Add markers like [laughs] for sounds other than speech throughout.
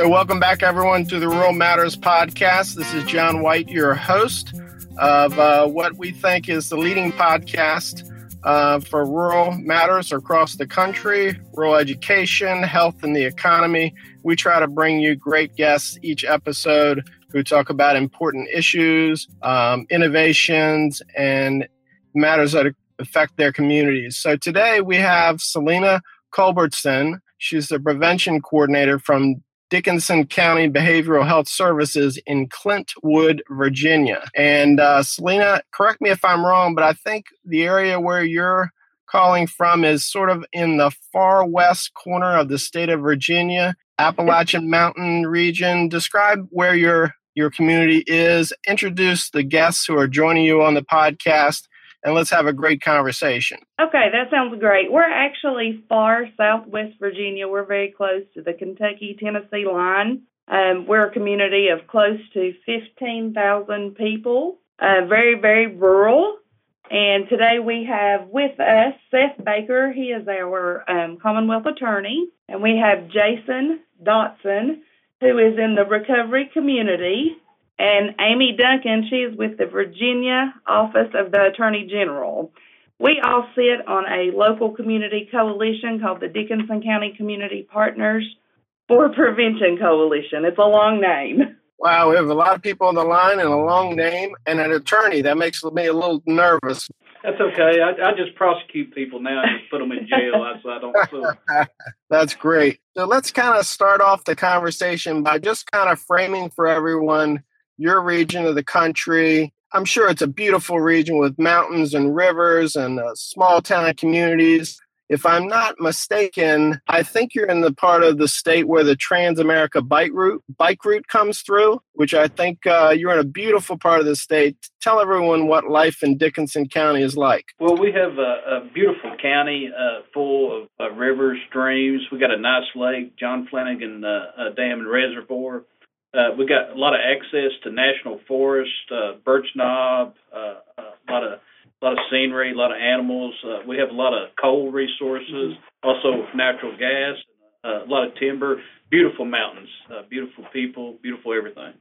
So, welcome back, everyone, to the Rural Matters podcast. This is John White, your host of uh, what we think is the leading podcast uh, for rural matters across the country, rural education, health, and the economy. We try to bring you great guests each episode who talk about important issues, um, innovations, and matters that affect their communities. So today we have Selena Culbertson. She's the prevention coordinator from Dickenson County Behavioral Health Services in Clintwood, Virginia. And uh, Selena, correct me if I'm wrong, but I think the area where you're calling from is sort of in the far west corner of the state of Virginia, Appalachian Mountain region. Describe where your your community is. Introduce the guests who are joining you on the podcast and let's have a great conversation. Okay, that sounds great. We're actually far southwest Virginia. We're very close to the Kentucky Tennessee line. Um, we're a community of close to 15,000 people, uh, very, very rural. And today we have with us Seth Baker. He is our um, Commonwealth attorney. And we have Jason Dotson, who is in the recovery community. And Amy Duncan, she is with the Virginia Office of the Attorney General. We all sit on a local community coalition called the Dickenson County Community Partners for Prevention Coalition. It's a long name. Wow, we have a lot of people on the line and a long name and an attorney. That makes me a little nervous. That's okay. I, I just prosecute people now and just put them in jail. I, I don't sue. [laughs] That's great. So let's kind of start off the conversation by just kind of framing for everyone your region of the country. I'm sure it's a beautiful region with mountains and rivers and uh, small town communities. If I'm not mistaken, I think you're in the part of the state where the Trans-America bike route bike route comes through, which I think uh, you're in a beautiful part of the state. Tell everyone what life in Dickenson County is like. Well, we have a, a beautiful county uh, full of uh, rivers, streams. We got a nice lake, John Flannagan uh, Dam and Reservoir. Uh, we got a lot of access to national forest, uh, birch knob, uh, uh, a lot of a lot of scenery, a lot of animals. Uh, we have a lot of coal resources, also natural gas, uh, a lot of timber. Beautiful mountains, uh, beautiful people, beautiful everything.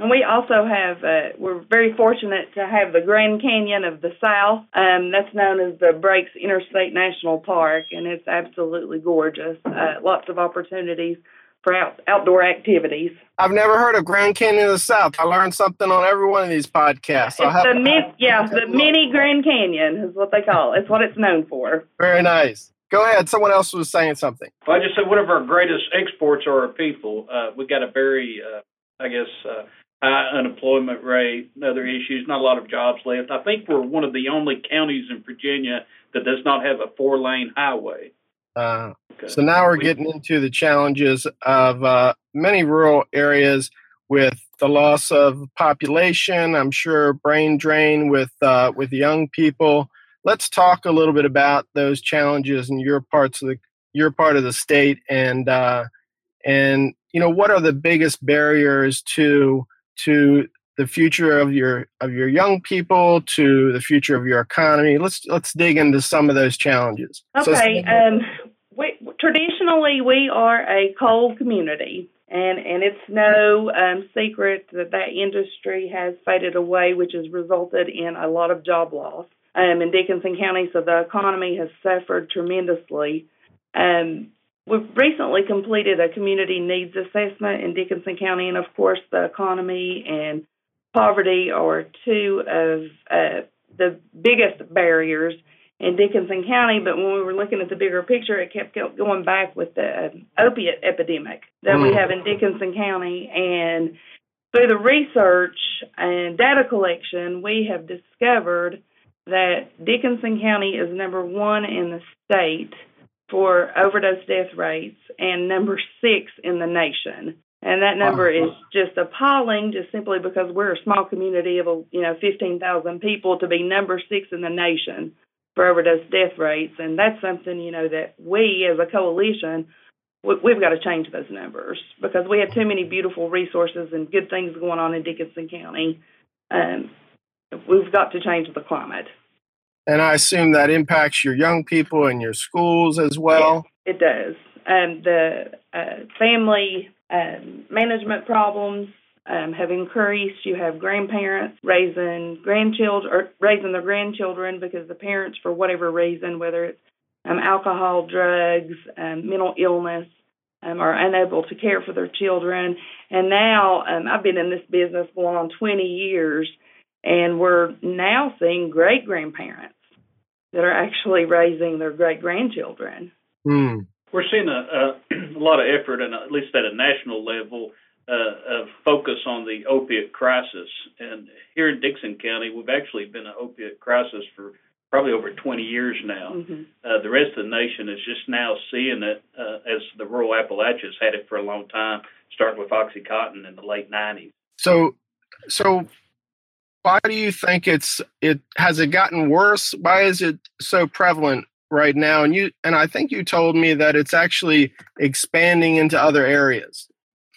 And we also have, uh, we're very fortunate to have the Grand Canyon of the South. Um, that's known as the Breaks Interstate National Park, and it's absolutely gorgeous. Uh, lots of opportunities for out, outdoor activities. I've never heard of Grand Canyon of the South. I learned something on every one of these podcasts. It's the mi- yeah, the mini Grand Canyon is what they call it. It's what it's known for. Very nice. Go ahead. Someone else was saying something. Well, I just said one of our greatest exports are our people. Uh, we got a very, uh, I guess, uh, high unemployment rate and other issues. Not a lot of jobs left. I think we're one of the only counties in Virginia that does not have a four lane highway. Uh, so now we're getting into the challenges of uh, many rural areas with the loss of population. I'm sure brain drain with uh, with young people. Let's talk a little bit about those challenges in your parts of the your part of the state, and uh, and you know what are the biggest barriers to to the future of your of your young people to the future of your economy. Let's let's dig into some of those challenges. Okay. So, um, traditionally, we are a coal community, and and it's no um, secret that that industry has faded away, which has resulted in a lot of job loss um, in Dickenson County. So the economy has suffered tremendously. Um, We've recently completed a community needs assessment in Dickenson County, and of course, the economy and poverty are two of uh, the biggest barriers in Dickenson County. But when we were looking at the bigger picture, it kept going back with the opiate epidemic that mm. we have in Dickenson County. And through the research and data collection, we have discovered that Dickenson County is number one in the state for overdose death rates and number six in the nation. And that number is just appalling, just simply because we're a small community of you know 15,000 people to be number six in the nation for overdose death rates, and that's something you know that we as a coalition we've got to change those numbers because we have too many beautiful resources and good things going on in Dickenson County. Um, we've got to change the climate. And I assume that impacts your young people and your schools as well. Yes, it does. um, the uh, family um, management problems um, have increased. You have grandparents raising grandchildren or raising their grandchildren because the parents, for whatever reason, whether it's um, alcohol, drugs, um, mental illness, um, are unable to care for their children. And now um, I've been in this business going on 20 years, and we're now seeing great grandparents that are actually raising their great grandchildren. Mm. We're seeing a, a, [clears throat] a lot of effort, and at least at a national level, uh, of focus on the opiate crisis. And here in Dickson County, we've actually been an opiate crisis for probably over 20 years now. Mm-hmm. Uh, the rest of the nation is just now seeing it uh, as the rural Appalachians had it for a long time, starting with OxyContin in the late 90s. So, so why do you think it's it has it gotten worse? Why is it so prevalent right now? And you and I think you told me that it's actually expanding into other areas.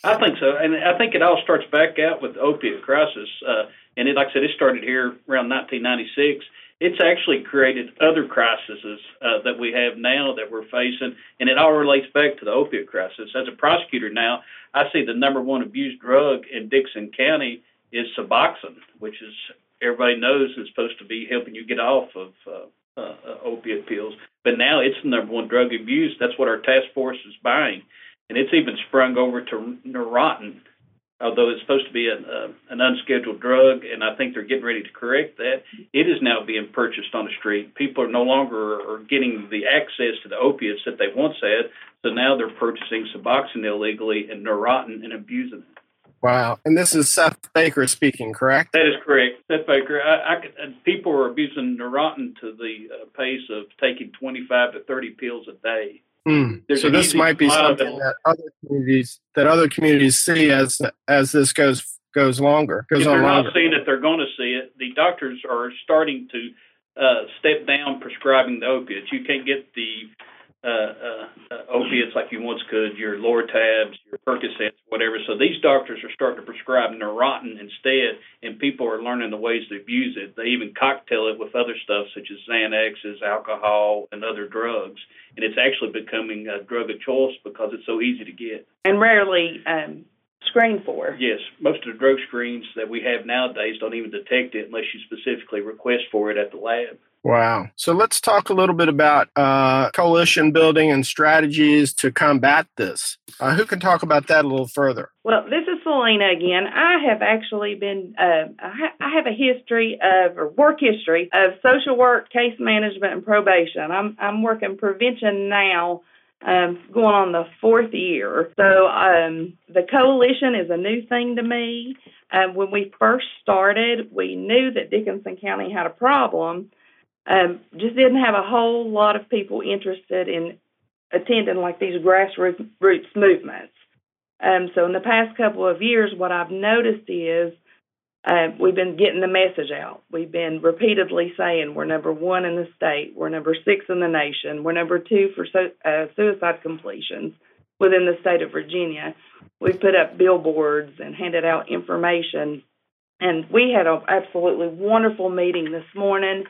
I think so, and I think it all starts back out with the opiate crisis. Uh, and it, like I said, it started here around 1996. It's actually created other crises uh, that we have now that we're facing, and it all relates back to the opiate crisis. As a prosecutor now, I see the number one abused drug in Dickson County is Suboxone, which is everybody knows is supposed to be helping you get off of uh, uh, opiate pills. But now it's the number one drug abuse. That's what our task force is buying and it's even sprung over to Neurontin, although it's supposed to be an, uh, an unscheduled drug, and I think they're getting ready to correct that. It is now being purchased on the street. People are no longer are getting the access to the opiates that they once had, so now they're purchasing Suboxone illegally and Neurontin and abusing it. Wow. And this is Seth Baker speaking, correct? That is correct. Seth Baker. I, I, people are abusing Neurontin to the uh, pace of taking 25 to 30 pills a day. Mm. So this might be something that other communities that other communities see as as this goes goes longer goes if on they're longer. not seeing it, they're going to see it. The doctors are starting to uh, step down prescribing the opiates. You can't get the Uh, uh, uh, opiates like you once could, your Lortabs, your Percocets, whatever. So these doctors are starting to prescribe Neurontin instead, and people are learning the ways to abuse it. They even cocktail it with other stuff such as Xanaxes, alcohol, and other drugs. And it's actually becoming a drug of choice because it's so easy to get. And rarely um, screened for. Yes, most of the drug screens that we have nowadays don't even detect it unless you specifically request for it at the lab. Wow. So let's talk a little bit about uh, coalition building and strategies to combat this. Uh, who can talk about that a little further? Well, this is Selena again. I have actually been, uh, I, I have a history of, or work history of social work, case management, and probation. I'm, I'm working prevention now. Um, going on the fourth year. So um, the coalition is a new thing to me. Um, when we first started, we knew that Dickenson County had a problem, um, just didn't have a whole lot of people interested in attending like these grassroots movements. Um, so in the past couple of years, what I've noticed is uh, we've been getting the message out. We've been repeatedly saying we're number one in the state, we're number six in the nation, we're number two for uh, suicide completions within the state of Virginia. We've put up billboards and handed out information, and we had an absolutely wonderful meeting this morning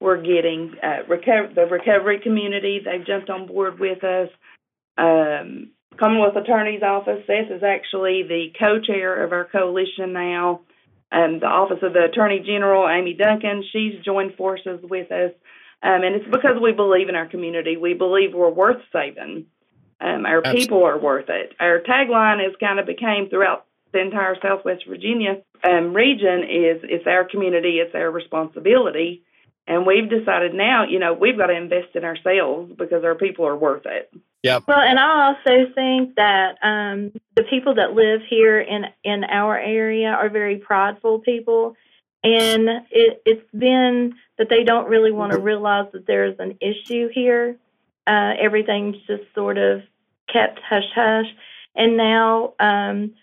we're getting uh, the recovery community. They've jumped on board with us. Um, Commonwealth Attorney's Office, Seth is actually the co-chair of our coalition now. Um, the Office of the Attorney General, Amy Duncan, she's joined forces with us. Um, and it's because we believe in our community. We believe we're worth saving. Um, our Absolutely. people are worth it. Our tagline is kind of became throughout the entire Southwest Virginia um, region is it's our community, it's our responsibility. And we've decided now, you know, we've got to invest in ourselves because our people are worth it. Yep. Well, and I also think that um, the people that live here in in our area are very prideful people, and it, it's been that they don't really want to realize that there's an issue here. Uh, everything's just sort of kept hush hush, and now um,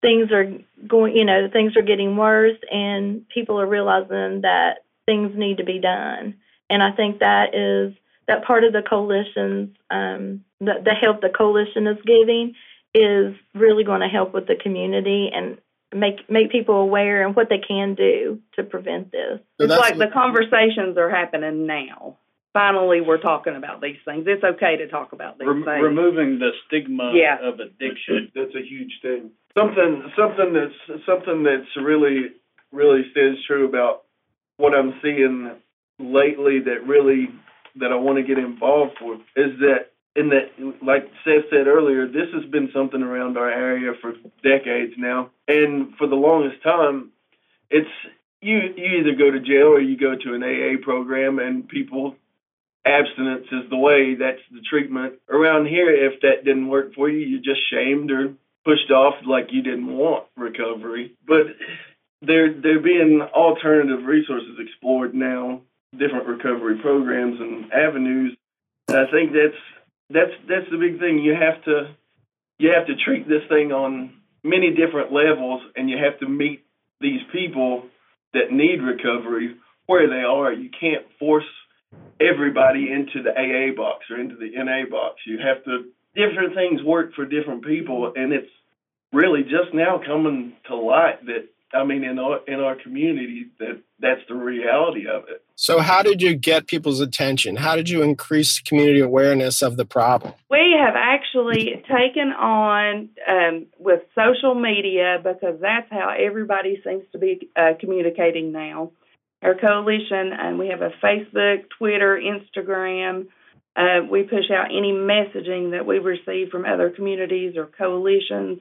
things are going. You know, things are getting worse, and people are realizing that things need to be done. And I think that is that part of the coalition's um, the, the help the coalition is giving is really going to help with the community and make make people aware and what they can do to prevent this. So it's like the conversations are happening now. finally we're talking about these things. It's okay to talk about these Rem- things. removing the stigma Yeah. of addiction. That's a huge thing. Something something that's something that's really really stands true about what I'm seeing lately that really that I want to get involved with is that in that like Seth said earlier, this has been something around our area for decades now. And for the longest time it's you you either go to jail or you go to an AA program and people abstinence is the way, that's the treatment. Around here if that didn't work for you, you're just shamed or pushed off like you didn't want recovery. But there there being alternative resources explored now, different recovery programs and avenues. I think that's that's that's the big thing. You have to you have to treat this thing on many different levels, and you have to meet these people that need recovery where they are. You can't force everybody into the AA box or into the NA box. You have to different things work for different people, and it's really just now coming to light that I mean in our in our community that that's the reality of it. So, how did you get people's attention? How did you increase community awareness of the problem? We have actually taken on um, with social media because that's how everybody seems to be uh, communicating now. Our coalition, and we have a Facebook, Twitter, Instagram. Uh, we push out any messaging that we receive from other communities or coalitions.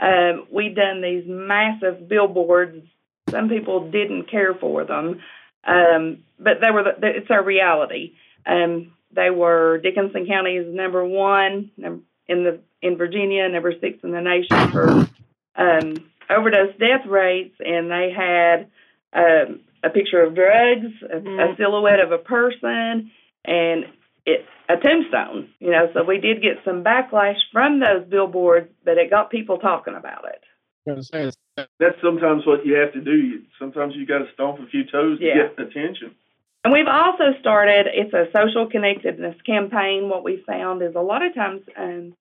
Um, we've done these massive billboards. Some people didn't care for them, um, but they were. The, it's our reality. Um, they were Dickenson County is number one in the in Virginia, number six in the nation for um, overdose death rates, and they had um, a picture of drugs, a, a silhouette of a person, and it a tombstone. You know, so we did get some backlash from those billboards, but it got people talking about it. That's sometimes what you have to do. You, sometimes you got to stomp a few toes to Yeah. get attention. And we've also started, it's a social connectedness campaign. What we found is a lot of times um,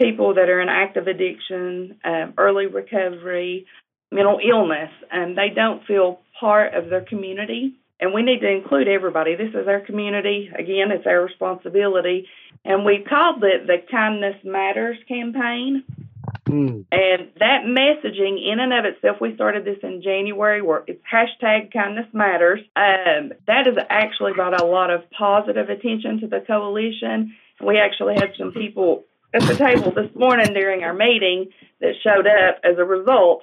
people that are in active addiction, um, early recovery, mental illness, and they don't feel part of their community. And we need to include everybody. This is our community. Again, it's our responsibility. And we called it the Kindness Matters campaign. Mm. And that messaging, in and of itself, we started this in January, where it's hashtag kindness matters. Um, that has actually brought a lot of positive attention to the coalition. We actually had some people at the table this morning during our meeting that showed up as a result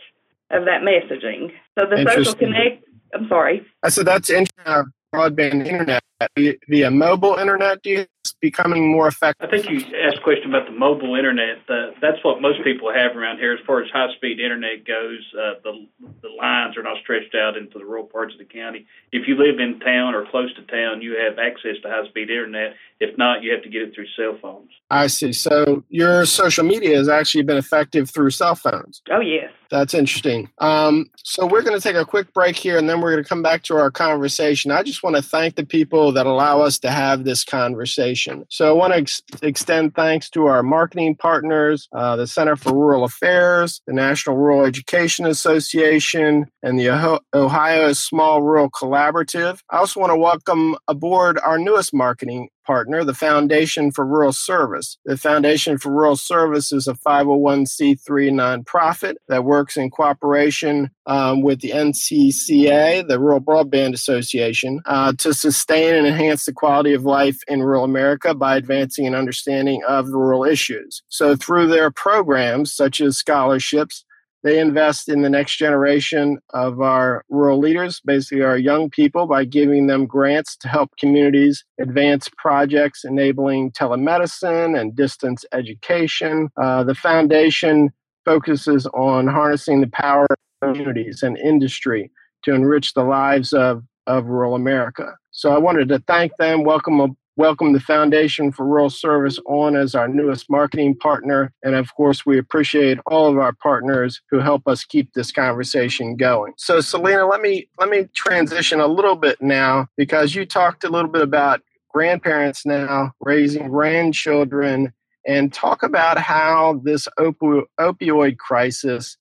of that messaging. So the social connect. I'm sorry. I said that's internet, broadband internet. The, the mobile internet do you becoming more effective? I think you asked a question about the mobile internet. Uh, that's what most people have around here as far as high speed internet goes. Uh, the the lines are not stretched out into the rural parts of the county. If you live in town or close to town, you have access to high speed internet. If not, you have to get it through cell phones. I see. So your social media has actually been effective through cell phones. Oh yes. That's interesting. Um, so we're going to take a quick break here, and then we're going to come back to our conversation. I just want to thank the people that allow us to have this conversation. So I want to ex- extend thanks to our marketing partners, uh, the Center for Rural Affairs, the National Rural Education Association, and the Ohio Small Rural Collaborative. I also want to welcome aboard our newest marketing partner, the Foundation for Rural Service. The Foundation for Rural Service is a 501c3 nonprofit that works in cooperation um, with the NTCA, the Rural Broadband Association, uh, to sustain and enhance the quality of life in rural America by advancing an understanding of rural issues. So, through their programs, such as scholarships, they invest in the next generation of our rural leaders, basically our young people, by giving them grants to help communities advance projects enabling telemedicine and distance education. Uh, the foundation focuses on harnessing the power of communities and industry to enrich the lives of, of rural America. So I wanted to thank them, welcome welcome the Foundation for Rural Service on as our newest marketing partner. And of course, we appreciate all of our partners who help us keep this conversation going. So Selena, let me let me transition a little bit now because you talked a little bit about grandparents now raising grandchildren and talk about how this opi- opioid crisis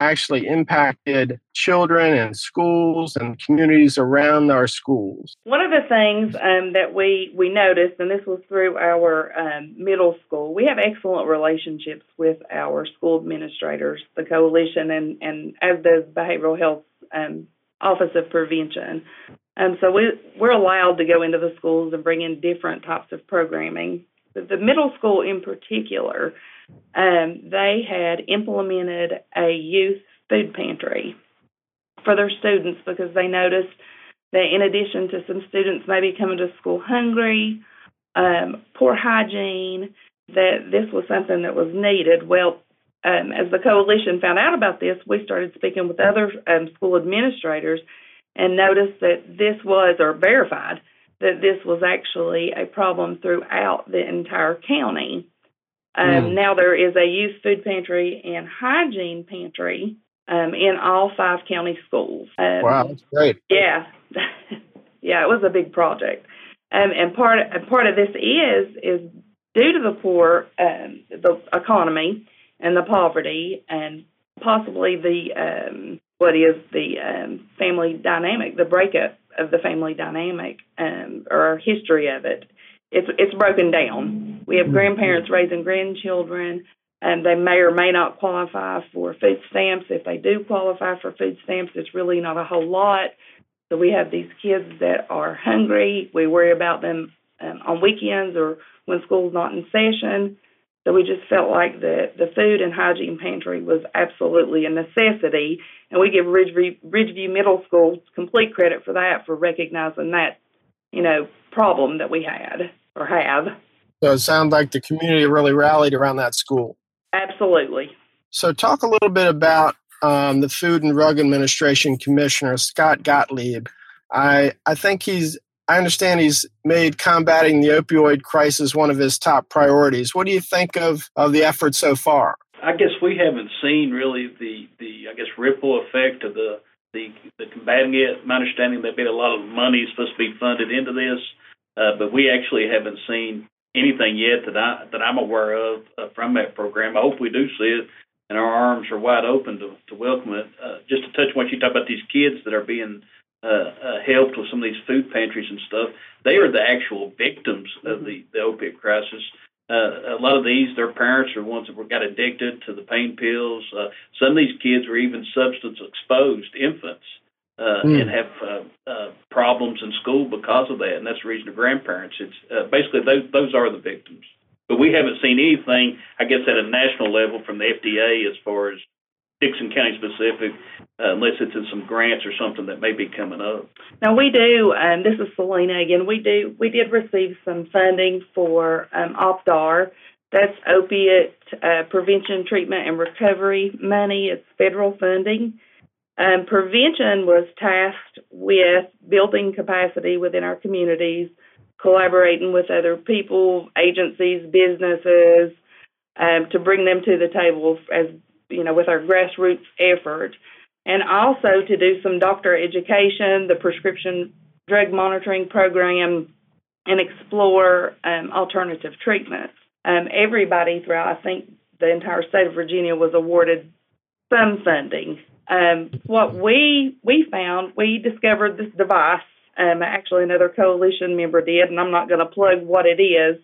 actually impacted children and schools and communities around our schools? One of the things um, that we, we noticed, and this was through our um, middle school, we have excellent relationships with our school administrators, the coalition, and, and as does Behavioral Health um, Office of Prevention. Um, so we, we're allowed to go into the schools and bring in different types of programming. But the middle school in particular, um, they had implemented a youth food pantry for their students because they noticed that in addition to some students maybe coming to school hungry, um, poor hygiene, that this was something that was needed. Well, um, as the coalition found out about this, we started speaking with other um, school administrators and noticed that this was, or verified, that this was actually a problem throughout the entire county. Um, mm. Now there is a youth food pantry and hygiene pantry um, in all five county schools. Um, wow, that's great. Yeah, [laughs] yeah, it was a big project, um, and part and part of this is is due to the poor um, the economy and the poverty and possibly the um, what is the um, family dynamic, the breakup of the family dynamic um, or history of it. It's it's broken down. We have grandparents raising grandchildren, and they may or may not qualify for food stamps. If they do qualify for food stamps, it's really not a whole lot. So we have these kids that are hungry. We worry about them um, on weekends or when school's not in session. So we just felt like the, the food and hygiene pantry was absolutely a necessity. And we give Ridgeview, Ridgeview Middle School complete credit for that, for recognizing that, you know, problem that we had or have. So it sounds like the community really rallied around that school. Absolutely. So talk a little bit about um, the Food and Drug Administration Commissioner, Scott Gottlieb. I, I think he's I understand he's made combating the opioid crisis one of his top priorities. What do you think of, of the effort so far? I guess we haven't seen really the, the I guess ripple effect of the the, the combating it. My understanding there've been a lot of money supposed to be funded into this, uh, but we actually haven't seen anything yet that I that I'm aware of uh, from that program. I hope we do see it, and our arms are wide open to, to welcome it. Uh, just to touch what you talk about these kids that are being uh, uh, helped with some of these food pantries and stuff. They are the actual victims of the, the opiate crisis. Uh, a lot of these, their parents are ones that were got addicted to the pain pills. Uh, some of these kids were even substance exposed infants uh, mm. and have uh, uh, problems in school because of that. And that's the reason the grandparents. It's uh, basically those those are the victims. But we haven't seen anything, I guess, at a national level from the FDA as far as Dixon County specific, uh, unless it's in some grants or something that may be coming up. Now we do. Um, this is Selena again. We do. We did receive some funding for um, OPDAR. That's opiate uh, prevention, treatment, and recovery money. It's federal funding. Um, prevention was tasked with building capacity within our communities, collaborating with other people, agencies, businesses, um, to bring them to the table as you know, with our grassroots effort, and also to do some doctor education, the prescription drug monitoring program, and explore um, alternative treatments. Um, everybody throughout, I think, the entire state of Virginia was awarded some funding. Um, what we we found, we discovered this device. Um, actually, another coalition member did, and I'm not going to plug what it is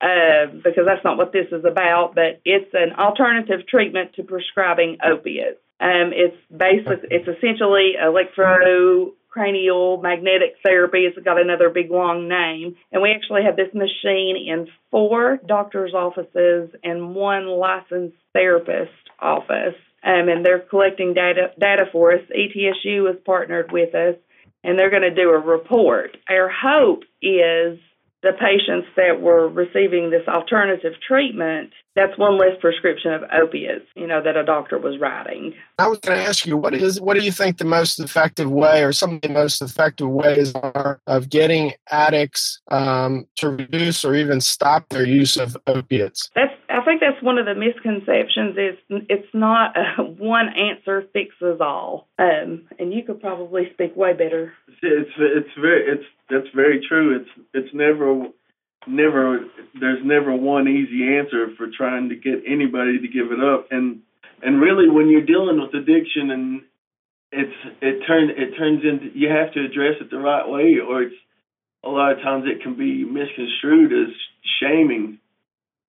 uh, because that's not what this is about, but it's an alternative treatment to prescribing opiates. Um, it's basic. It's essentially electrocranial magnetic therapy. It's got another big long name, and we actually have this machine in four doctors' offices and one licensed therapist office. Um, and they're collecting data data for us. ETSU has partnered with us, and they're going to do a report. Our hope is the patients that were receiving this alternative treatment, that's one less prescription of opiates, you know, that a doctor was writing. I was going to ask you, what is what do you think the most effective way, or some of the most effective ways are of getting addicts um, to reduce or even stop their use of opiates? That's I think that's one of the misconceptions. Is it's not a one answer fixes all, um, and you could probably speak way better. It's it's very it's that's very true. It's it's never never there's never one easy answer for trying to get anybody to give it up and and really when you're dealing with addiction and it's it turn it turns into you have to address it the right way or it's a lot of times it can be misconstrued as shaming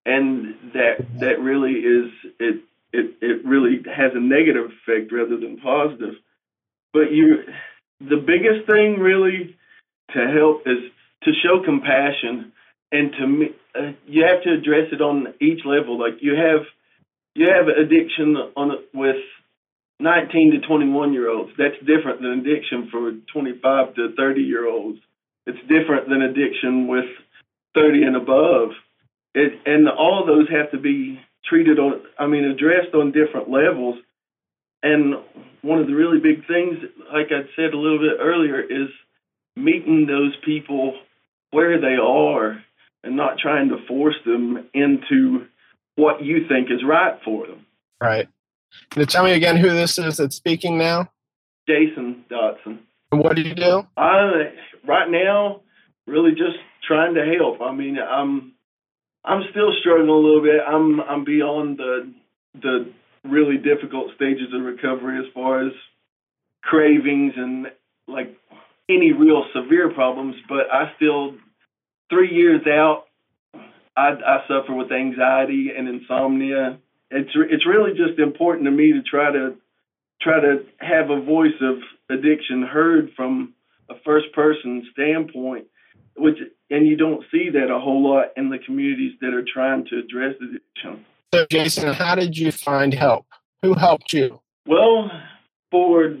and that that really is it it it really has a negative effect rather than positive. But you the biggest thing really to help is to show compassion and to me uh, you have to address it on each level. Like you have you have addiction on with 19 to 21 year olds that's different than addiction for 25 to 30 year olds it's different than addiction with 30 and above it, and all of those have to be treated on i mean addressed on different levels and one of the really big things like i said a little bit earlier is meeting those people where they are and not trying to force them into what you think is right for them. Right. Can you tell me again who this is that's speaking now? Jason Dotson. And what do you do? I right now really just trying to help. I mean, I'm I'm still struggling a little bit. I'm I'm beyond the the really difficult stages of recovery as far as cravings and like any real severe problems, but I still three years out I, I suffer with anxiety and insomnia. It's it's really just important to me to try to try to have a voice of addiction heard from a first person standpoint, which and you don't see that a whole lot in the communities that are trying to address addiction. So, Jason, how did you find help? Who helped you? Well, for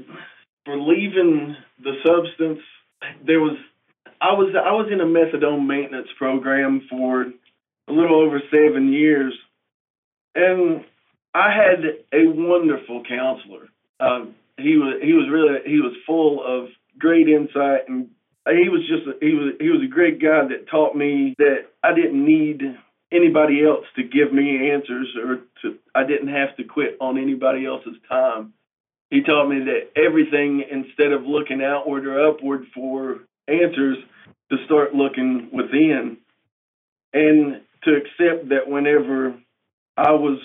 for leaving the substance, there was I was I was in a methadone maintenance program for a little over seven years, and I had a wonderful counselor. Um, he was he was really he was full of great insight and he was just a, he was he was a great guy that taught me that I didn't need anybody else to give me answers or to I didn't have to quit on anybody else's time. He taught me that everything instead of looking outward or upward for answers to start looking within and to accept that whenever I was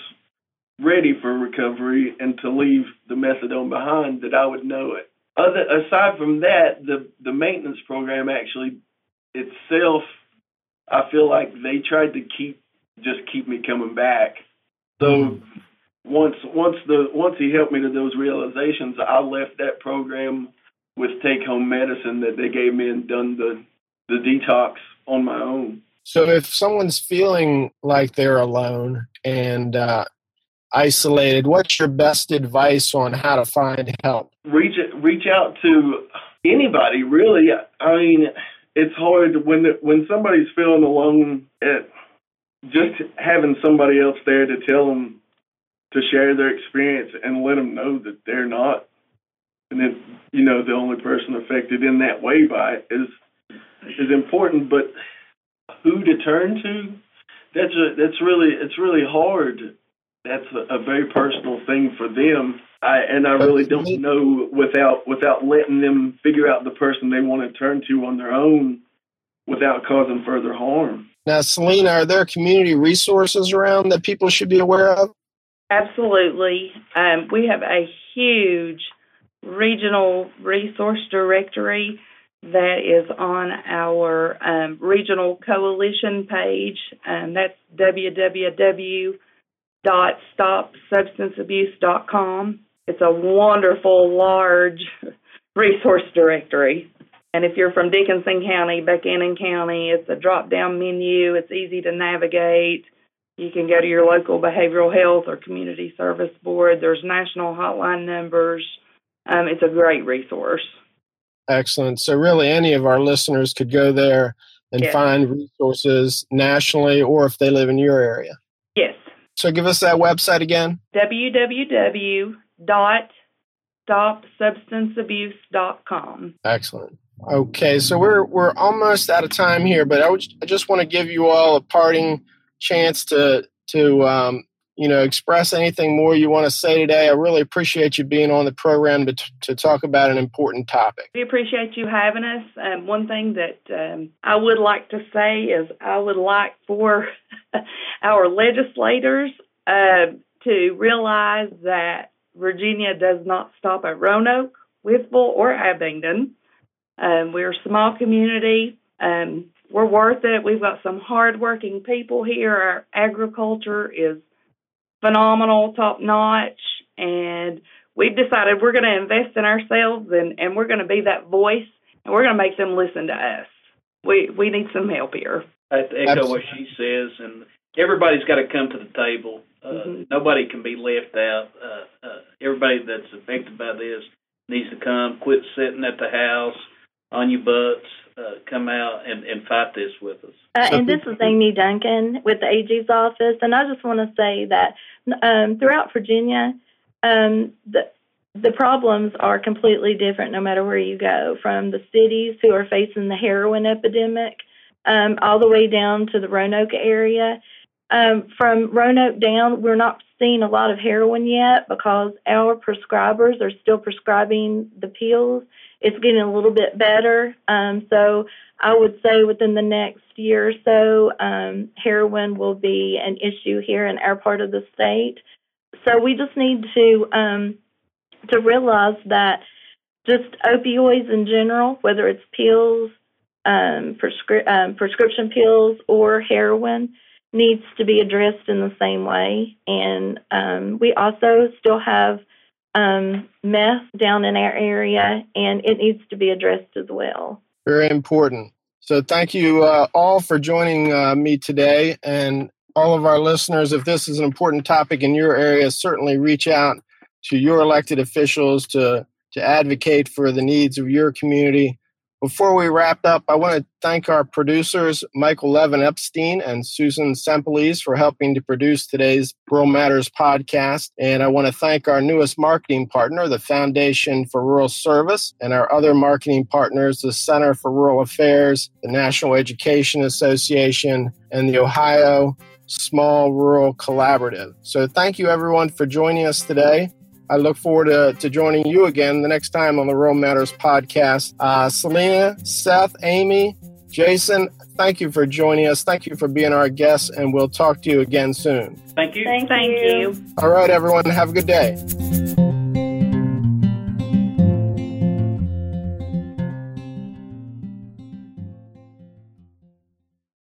ready for recovery and to leave the methadone behind, that I would know it. Other aside from that, the the maintenance program actually itself, I feel like they tried to keep just keep me coming back. So mm-hmm. once once the once he helped me to those realizations, I left that program with take home medicine that they gave me and done the the detox on my own. So if someone's feeling like they're alone and uh, isolated, what's your best advice on how to find help? Reach reach out to anybody, really. I mean, it's hard when when somebody's feeling alone. It, just having somebody else there to tell them to share their experience and let them know that they're not, and that you know the only person affected in that way by it is is important. But who to turn to, that's a, that's really it's really hard. That's a, a very personal thing for them. I, and I really don't know without without letting them figure out the person they want to turn to on their own without causing further harm. Now, Selena, are there community resources around that people should be aware of? Absolutely. Um, we have a huge regional resource directory that is on our um, regional coalition page. and that's www.stopsubstanceabuse.com. It's a wonderful, large resource directory. And if you're from Dickenson County, Buchanan County, it's a drop down menu. It's easy to navigate. You can go to your local behavioral health or community service board. There's national hotline numbers. Um, it's a great resource. Excellent. So, really, any of our listeners could go there and yes. find resources nationally or if they live in your area. So, give us that website again www.stopsubstanceabuse.com. Excellent. Okay, so we're we're almost out of time here, but I, would, I just want to give you all a parting chance to to um, you know, express anything more you want to say today. I really appreciate you being on the program to, to talk about an important topic. We appreciate you having us. Um, one thing that um, I would like to say is I would like for [laughs] our legislators uh, to realize that Virginia does not stop at Roanoke, Wytheville, or Abingdon. Um, we're a small community. Um, we're worth it. We've got some hardworking people here. Our agriculture is phenomenal, top notch, and we've decided we're going to invest in ourselves and, and we're going to be that voice and we're going to make them listen to us. We we need some help here. I echo Absolutely. what she says, and everybody's got to come to the table. Uh, mm-hmm. Nobody can be left out. Uh, uh, everybody that's affected by this needs to come. Quit sitting at the house on your butts. Uh, come out and, and fight this with us. Uh, and this is Amy Duncan with the AG's office, and I just want to say that um, throughout Virginia, um, the the problems are completely different no matter where you go. From the cities who are facing the heroin epidemic, um, all the way down to the Roanoke area. Um, from Roanoke down, we're not seeing a lot of heroin yet because our prescribers are still prescribing the pills it's getting a little bit better. Um, so I would say within the next year or so, um, heroin will be an issue here in our part of the state. So we just need to um, to realize that just opioids in general, whether it's pills, um, prescri- um, prescription pills, or heroin, needs to be addressed in the same way. And um, we also still have um, meth down in our area, and it needs to be addressed as well. Very important. So, thank you uh, all for joining uh, me today. And all of our listeners, if this is an important topic in your area, certainly reach out to your elected officials to, to advocate for the needs of your community. Before we wrap up, I want to thank our producers, Michael Levin Epstein and Susan Sempeles, for helping to produce today's Rural Matters podcast. And I want to thank our newest marketing partner, the Foundation for Rural Service, and our other marketing partners, the Center for Rural Affairs, the National Education Association, and the Ohio Small Rural Collaborative. So thank you, everyone, for joining us today. I look forward to, to joining you again the next time on the Rural Matters podcast. Uh, Selena, Seth, Amy, Jason, thank you for joining us. Thank you for being our guests, and we'll talk to you again soon. Thank you. Thank, thank you. you. All right, everyone, have a good day.